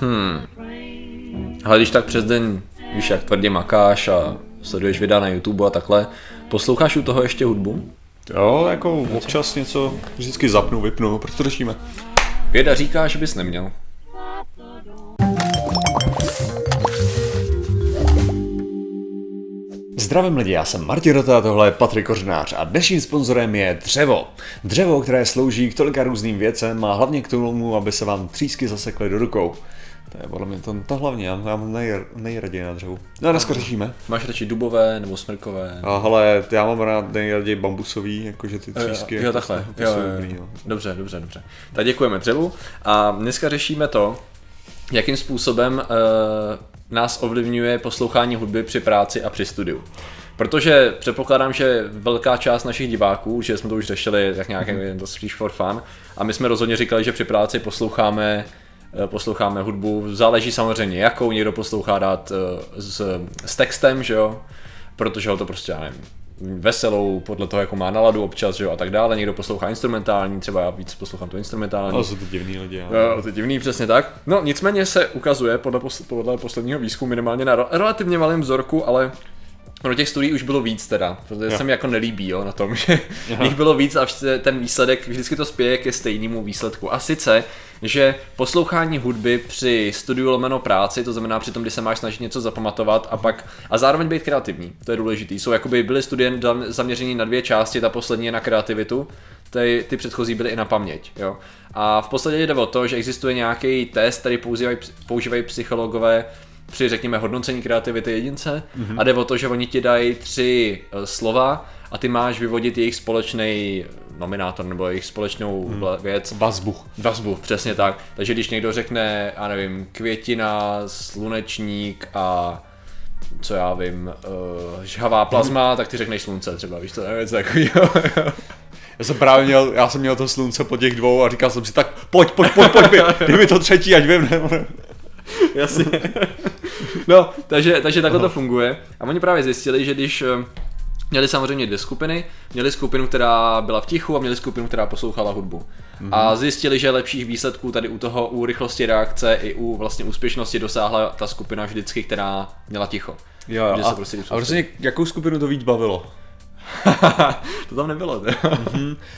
Hmm. Ale když tak přes den, víš, jak tvrdě makáš a sleduješ videa na YouTube a takhle, posloucháš u toho ještě hudbu? Jo, jako občas něco vždycky zapnu, vypnu, proč to řešíme? Věda říká, že bys neměl. Zdravím lidi, já jsem Martin Rota a tohle je Patrik Kořenář a dnešním sponzorem je dřevo. Dřevo, které slouží k tolika různým věcem a hlavně k tomu, aby se vám třísky zasekly do rukou. To je podle mě to, to hlavně, já mám nej, nejraději na dřevu. No a dneska řešíme. Máš radši dubové nebo smrkové? A hele, já mám rád nejraději bambusový, jakože ty třísky. Jo, jo jako takhle. Jo, jsou jo, dobrý, jo. no. Dobře, dobře, dobře. Tak děkujeme dřevu a dneska řešíme to, jakým způsobem uh, nás ovlivňuje poslouchání hudby při práci a při studiu. Protože předpokládám, že velká část našich diváků, že jsme to už řešili tak nějak mm-hmm. to spíš for fun, a my jsme rozhodně říkali, že při práci posloucháme eh, posloucháme hudbu, záleží samozřejmě jakou, někdo poslouchá dát eh, s, s textem, že jo, protože ho to prostě, já nevím, veselou, podle toho, jako má naladu občas, že jo, a tak dále, někdo poslouchá instrumentální, třeba já víc poslouchám to instrumentální. Ale jsou to divný lidi. ale- Jo, to divný, přesně tak. No nicméně se ukazuje podle, pos- podle posledního výzkumu minimálně na relativně malém vzorku, ale ono těch studií už bylo víc teda, protože Jo. se mi jako nelíbí jo, na tom, že jich bylo víc a ten výsledek, vždycky to spěje ke stejnému výsledku. A sice, že poslouchání hudby při studiu lomeno práci, to znamená při tom, kdy se máš snažit něco zapamatovat a pak a zároveň být kreativní, to je důležitý. Jsou jakoby byly studie zaměřený na dvě části, ta poslední je na kreativitu, ty, ty předchozí byly i na paměť. Jo. A v podstatě jde o to, že existuje nějaký test, který používají, používají psychologové při, řekněme, hodnocení kreativity jedince mm-hmm. a jde o to, že oni ti dají tři uh, slova a ty máš vyvodit jejich společný nominátor nebo jejich společnou mm. věc. Vazbu. Vazbu, přesně tak. Takže když někdo řekne, já nevím, květina, slunečník a co já vím, uh, žhavá plazma, tak ty řekneš slunce třeba, víš to, něco takového. Já jsem právě měl, já jsem měl to slunce po těch dvou a říkal jsem si, tak pojď, pojď, pojď, pojď, dej mi to třetí, ať vím, ne, Jasně. No, takže, takže takhle to funguje. A oni právě zjistili, že když eh, měli samozřejmě dvě skupiny, měli skupinu, která byla v tichu a měli skupinu, která poslouchala hudbu. Mm-hmm. A zjistili, že lepších výsledků tady u toho, u rychlosti reakce i u vlastně úspěšnosti dosáhla ta skupina vždycky, která měla ticho. Jo, jo. Že se A, prostě a prostě jakou skupinu to víc bavilo? to tam nebylo, ne?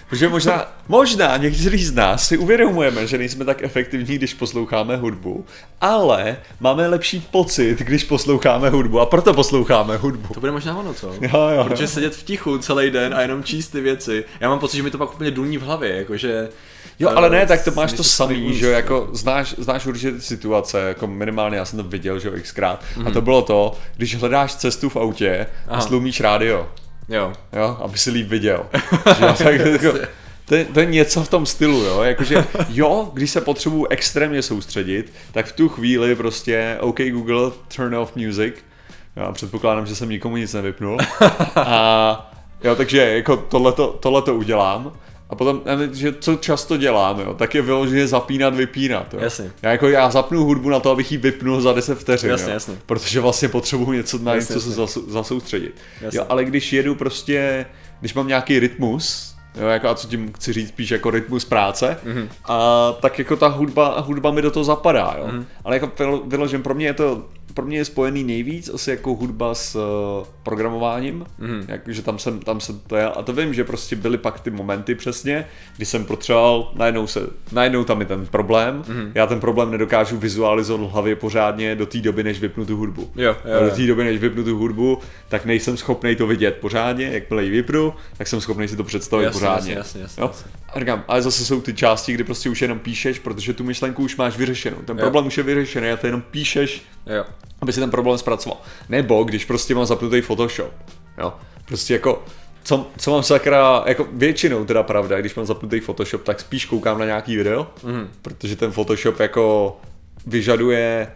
Protože možná, možná někteří z nás si uvědomujeme, že nejsme tak efektivní, když posloucháme hudbu, ale máme lepší pocit, když posloucháme hudbu a proto posloucháme hudbu. To bude možná ono, co? Jo, jo. Protože sedět v tichu celý den a jenom číst ty věci. Já mám pocit, že mi to pak úplně duní v hlavě, jakože... Jo, ale ne, eh, tak to máš to samý, že jo, jako znáš, znáš určitě ty situace, jako minimálně já jsem to viděl, že jo, xkrát. Mhm. A to bylo to, když hledáš cestu v autě a Aha. slumíš rádio, Jo. jo, aby si líp viděl. že jo, tak jako, to, je, to je něco v tom stylu, jo, jakože jo, když se potřebuju extrémně soustředit, tak v tu chvíli prostě OK Google, turn off music, já předpokládám, že jsem nikomu nic nevypnul. A jo, takže jako tohleto, tohleto udělám a potom, že co často dělám, jo, tak je vyloženě zapínat, vypínat. Jo. Jasně. Já, jako, já zapnu hudbu na to, abych ji vypnul za 10 vteřin. Jasně, jo, jasně. Protože vlastně potřebuju něco na něco se zasoustředit. Jasně. Jo, ale když jedu prostě, když mám nějaký rytmus, jo, jako, a co tím chci říct, spíš jako rytmus práce, Mhm. mm-hmm. a tak jako ta hudba, hudba mi do toho zapadá, jo. Mhm. Mm-hmm. Ale jako vylo- vyložen, pro mě je to, pro mě je spojený nejvíc asi jako hudba s uh, programováním, mm-hmm. jak, že tam jsem, tam jsem to jel, a to vím, že prostě byly pak ty momenty přesně, kdy jsem potřeboval, najednou se, najednou tam je ten problém, mm-hmm. já ten problém nedokážu vizualizovat v hlavě pořádně do té doby, než vypnu tu hudbu. Jo, jo, A do jo. té doby, než vypnu tu hudbu, tak nejsem schopný to vidět pořádně, jakmile ji vypnu, tak jsem schopný si to představit Jasně, pořádně. jasně, jasně, jasně, jo? jasně. A říkám, ale zase jsou ty části, kdy prostě už jenom píšeš, protože tu myšlenku už máš vyřešenou. Ten Jo. problém už je vyřešený a ty jenom píšeš, Jo. aby si ten problém zpracoval. Nebo když prostě mám zapnutý Photoshop. Jo? Prostě jako, co, co mám sakra, jako většinou teda pravda, když mám zapnutý Photoshop, tak spíš koukám na nějaký video, mm. protože ten Photoshop jako vyžaduje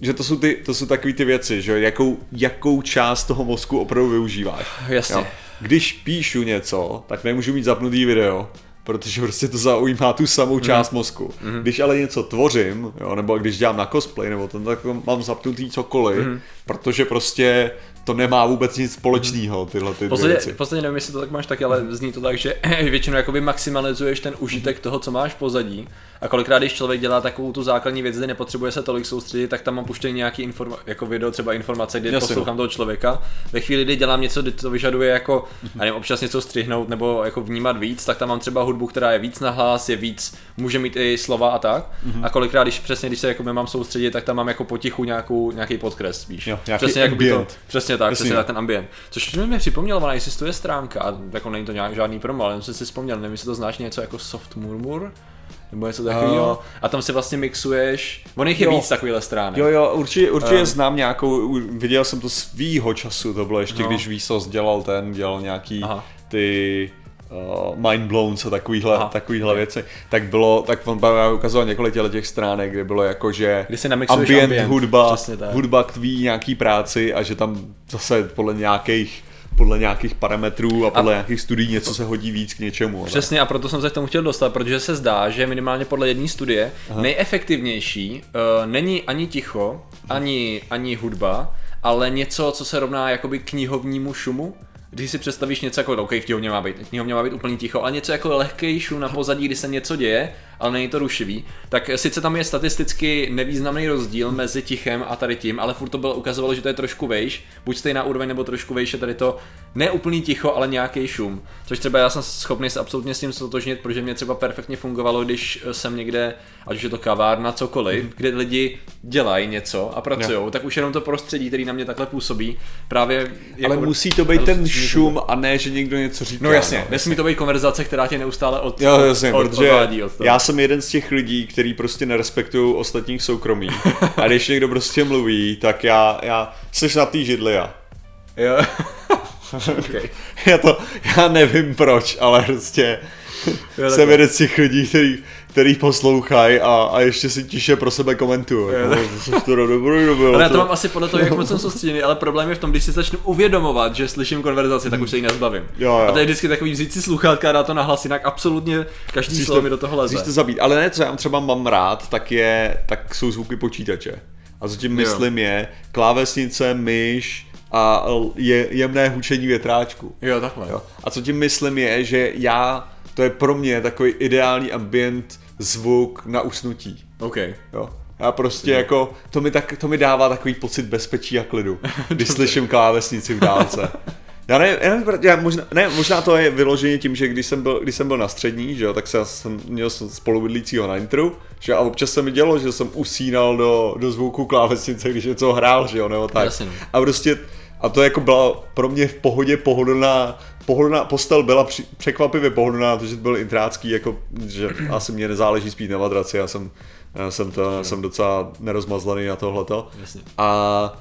že to jsou, ty, to jsou takový ty věci, že jakou, jakou část toho mozku opravdu využíváš. Jasně. Jo. Když píšu něco, tak nemůžu mít zapnutý video, protože prostě to zaujímá tu samou část mozku. Když ale něco tvořím, jo, nebo když dělám na cosplay, nebo ten, tak mám zapnutý cokoliv, protože prostě to nemá vůbec nic společného, tyhle ty Posledně, věci. posledně nevím, jestli to tak máš taky, ale zní to tak, že většinou jakoby maximalizuješ ten užitek toho, co máš v pozadí. A kolikrát, když člověk dělá takovou tu základní věc, kde nepotřebuje se tolik soustředit, tak tam mám puštěný nějaký informa- jako video, třeba informace, kdy Jasně, poslouchám toho člověka. Ve chvíli, kdy dělám něco, kdy to vyžaduje jako, a nevím, občas něco střihnout nebo jako vnímat víc, tak tam mám třeba hudbu, která je víc nahlas, je víc, může mít i slova a tak. A kolikrát, když přesně, když se jako mám soustředit, tak tam mám jako potichu nějakou, nějaký podkres spíš. Jo, nějaký přesně jako to, ambient. Přesně tak, přesně tak ten ambient. Což mi připomnělo, ona existuje stránka, a jako není to nějak žádný promo, ale jsem si vzpomněl, nevím, jestli to znáš něco jako soft murmur, nebo něco takového. A tam si vlastně mixuješ, on jich je Jo. víc takovýhle stránek. Jo, jo, určitě, určitě Ehm. znám nějakou, viděl jsem to svýho času, to bylo ještě, No. když Vsauce dělal ten, dělal nějaký Aha. ty uh, mind blowns a takovýhle, Aha. takovýhle věci, tak bylo, tak on právě ukazoval několik těle těch stránek, kde bylo jako, že Kdy si ambient, ambient, hudba, hudba k tvý nějaký práci a že tam zase podle nějakých podle nějakých parametrů a podle nějakých studií něco se hodí víc k něčemu. ale- Přesně a proto jsem se k tomu chtěl dostat, protože se zdá, že minimálně podle jedné studie Aha. nejefektivnější uh, není ani ticho, ani, ani hudba, ale něco, co se rovná jakoby knihovnímu šumu. Když si představíš něco jako, OK, v knihovně má být, v knihovně má být úplně ticho, ale něco jako lehký šum na pozadí, kdy se něco děje, ale není to rušivý, tak sice tam je statisticky nevýznamný rozdíl mezi tichem a tady tím, ale furt to bylo ukazovalo, že to je trošku vejš, buď stejná úroveň nebo trošku vejš, je tady to ne úplný ticho, ale nějaký šum. Což třeba já jsem schopný se absolutně s tím stotožnit, protože mě třeba perfektně fungovalo, když jsem někde, ať už je to kavárna, cokoliv, Mhm. kde lidi dělají něco a pracují, tak už jenom to prostředí, který na mě takhle působí, právě ale jako- musí to být ten šum a ne, že někdo něco říká. No jasně, nesmí to být konverzace, která tě neustále od, Jo, jasně, od, protože odvádí od toho. já jsem jeden z těch lidí, který prostě nerespektují ostatních soukromí. A když někdo prostě mluví, tak já, já jsi na té židli já. Jo. okay. Já to, já nevím proč, ale prostě Jo, jsem jeden z těch lidí, který, který poslouchají a, a ještě si tiše pro sebe komentují. Jako, to je to dobrý, dobrý, Ale já to mám asi podle toho, jak moc jsem soustředěný, ale problém je v tom, když si začnu uvědomovat, že slyším konverzaci, tak už se jí nezbavím. Jo, jo. A to je vždycky takový vzít si sluchátka a dát to na hlas, jinak absolutně každý slovo mi do toho leze. To zabít, ale ne, co já třeba mám rád, tak je, tak jsou zvuky počítače. A co tím myslím je klávesnice, myš a je, jemné hučení větráčku. Jo, takhle. Jo. A co tím myslím je, že já, to je pro mě takový ideální ambient zvuk na usnutí. OK. Jo. Já prostě jako, to mi, tak, to mi dává takový pocit bezpečí a klidu, když slyším klávesnici v dálce. Já ne, já nevím, já možná, ne, možná to je vyloženě tím, že když jsem byl, když jsem byl na střední, že jo, tak jsem, jsem měl spolubydlícího na intru, že a občas se mi dělo, že jsem usínal do, do zvuku klávesnice, když něco hrál, že jo, nebo tak. Jasně, no. A prostě, a to jako byla pro mě v pohodě pohodlná, pohodlná postel byla při, překvapivě pohodlná, protože to byl intrácký, jako, že asi mě nezáleží spít na madraci, já jsem, já jsem, to, jsem docela nerozmazlený na tohleto. Jasně. A,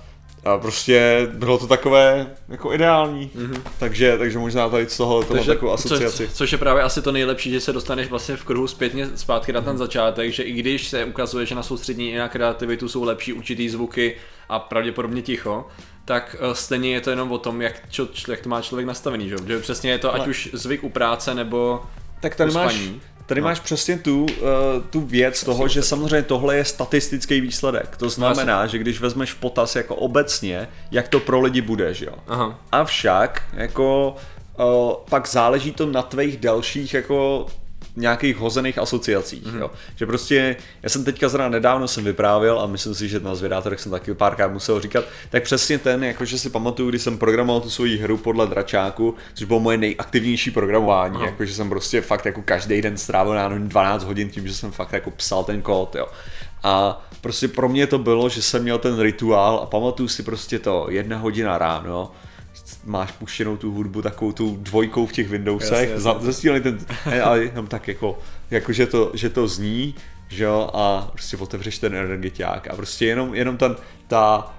a prostě bylo to takové jako ideální, mm-hmm. takže, takže možná tady z toho to mám takovou asociaci. Co, což je právě asi to nejlepší, že se dostaneš vlastně v kruhu zpětně zpátky na ten začátek, že i když se ukazuje, že na soustřední i na kreativitu jsou lepší určitý zvuky a pravděpodobně ticho, tak eh, stejně je to jenom o tom, jak, čo, jak to má člověk nastavený, že? že přesně je to ať už zvyk u práce nebo Tak tady máš, tady No. máš přesně tu, uh, tu věc toho, že samozřejmě tohle je statistický výsledek. To znamená, že když vezmeš potaz jako obecně, jak to pro lidi bude, že jo. Aha. Avšak, jako uh, pak záleží to na tvých dalších jako nějakých hozených asociacích, Mhm. mm-hmm. jo. Že prostě, já jsem teďka zrovna nedávno jsem vyprávěl a myslím si, že na zvědátorech jsem taky párkrát musel říkat, tak přesně ten, jakože si pamatuju, když jsem programoval tu svoji hru podle dračáku, což bylo moje nejaktivnější programování, Aha. jakože jsem prostě fakt jako každý den strávil nevím, 12 hodin tím, že jsem fakt jako psal ten kód, jo. A prostě pro mě to bylo, že jsem měl ten rituál a pamatuju si prostě to jedna hodina ráno, máš puštěnou tu hudbu takovou tu dvojkou v těch Windowsech, Jasně, jasně. za- zesílený ten, ale jenom tak jako, jako že, to, že to zní, že jo, a prostě otevřeš ten energetiák a prostě jenom, jenom ten, ta,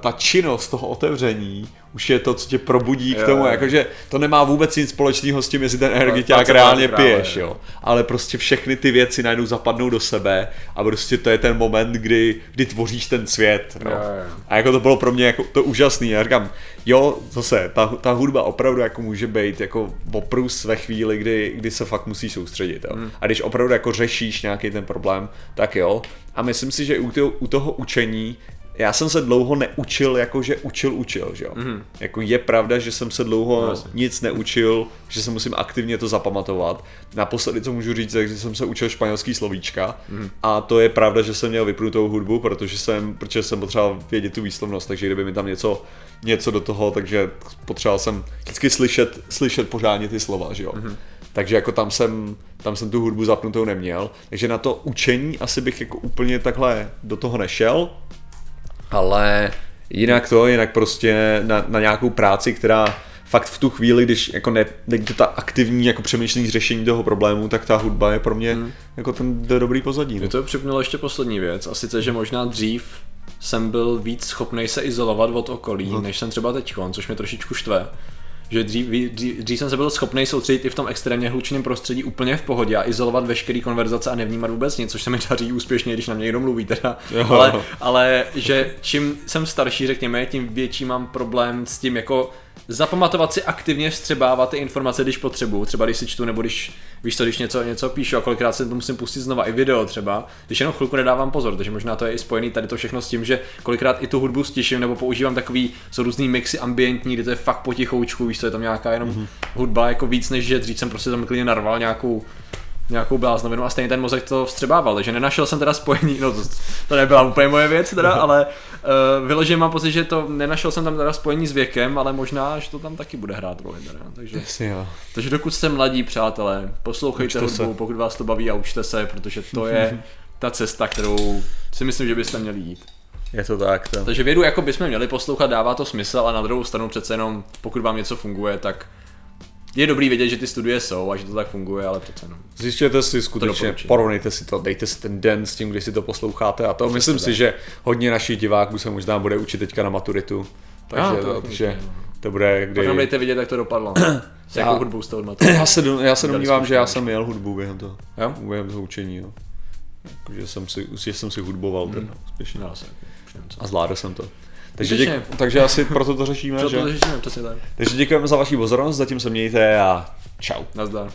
ta činnost toho otevření už je to, co tě probudí k Jo, tomu, jo. jakože to nemá vůbec nic společného s tím, jestli ten Placebo reálně právě, piješ, jo. jo. Ale prostě všechny ty věci najednou zapadnou do sebe a prostě to je ten moment, kdy, kdy tvoříš ten svět. No. Jo, jo. A jako to bylo pro mě jako to úžasný. Já říkám, jo, zase, ta, ta hudba opravdu jako může být jako oprus ve chvíli, kdy, kdy se fakt musíš soustředit. Jo. Hmm. A když opravdu jako řešíš nějaký ten problém, tak jo. A myslím si, že u toho, u toho učení já jsem se dlouho neučil, jako že učil, učil, že jo. Mm-hmm. Jako je pravda, že jsem se dlouho no, nic neučil, že se musím aktivně to zapamatovat. Naposledy, co můžu říct, je, že jsem se učil španělský slovíčka mm-hmm. a to je pravda, že jsem měl vypnutou hudbu, protože jsem, protože jsem potřeboval vědět tu výslovnost, takže kdyby mi tam něco, něco do toho, takže potřeboval jsem vždycky slyšet, slyšet pořádně ty slova, že jo. Mm-hmm. Takže jako tam jsem, tam jsem tu hudbu zapnutou neměl. Takže na to učení asi bych jako úplně takhle do toho nešel. Ale jinak to, jinak prostě na, na nějakou práci, která fakt v tu chvíli, když jako ne, není to ta aktivní jako přemýšlení řešení toho problému, tak ta hudba je pro mě hmm. jako ten dobrý pozadí. Mě no. to připomnělo ještě poslední věc, a sice, že možná dřív jsem byl víc schopný se izolovat od okolí, hmm. než jsem třeba teď, což mě trošičku štve že dřív, dřív, dřív jsem se byl schopný soustředit i v tom extrémně hlučném prostředí úplně v pohodě a izolovat veškerý konverzace a nevnímat vůbec nic, což se mi daří úspěšně, když na mě někdo mluví teda. Ale, ale že čím jsem starší, řekněme, tím větší mám problém s tím jako zapamatovat si aktivně vstřebávat ty informace, když potřebuju, třeba když si čtu nebo když víš co, když něco, něco píšu a kolikrát se to musím pustit znova i video třeba, když jenom chvilku nedávám pozor, takže možná to je i spojený tady to všechno s tím, že kolikrát i tu hudbu stiším nebo používám takový, jsou různý mixy ambientní, kde to je fakt potichoučku, víš co, je tam nějaká jenom mm-hmm. hudba jako víc než že dřív jsem prostě tam klidně narval nějakou nějakou bláznovinu a stejně ten mozek to vstřebával, takže nenašel jsem teda spojení, no to, to nebyla úplně moje věc teda, ale uh, vyloženě mám pocit, že to nenašel jsem tam teda spojení s věkem, ale možná, že to tam taky bude hrát roli teda, takže, Jasně, jo. takže dokud jste mladí přátelé, poslouchejte učte hudbu, se. pokud vás to baví a učte se, protože to je ta cesta, kterou si myslím, že byste měli jít. Je to tak. To. Takže vědu jako bychom měli poslouchat, dává to smysl, a na druhou stranu přece jenom, pokud vám něco funguje, tak je dobrý vědět, že ty studie jsou a že to tak funguje, ale přece jenom. Zjistěte si skutečně, porovnejte si to, dejte si ten den s tím, kdy si to posloucháte a to. Přesně Myslím tak. si, že hodně našich diváků se možná bude učit teďka na maturitu. Takže, ah, to, takže to bude, kdy... Tak nám dejte vidět, jak to dopadlo. S jakou hudbou jste odmatovali. Já se, já se domnívám, že já jsem měl hudbu během toho, jo? během toho učení. Jo. Že jsem si, že jsem si hudboval hmm. úspěšně. No, a zvládl jsem to. Takže, děk, takže asi proto to řešíme, proto že? to řešíme, přesně tak. Takže děkujeme za vaši pozornost, zatím se mějte a čau. Nazdar.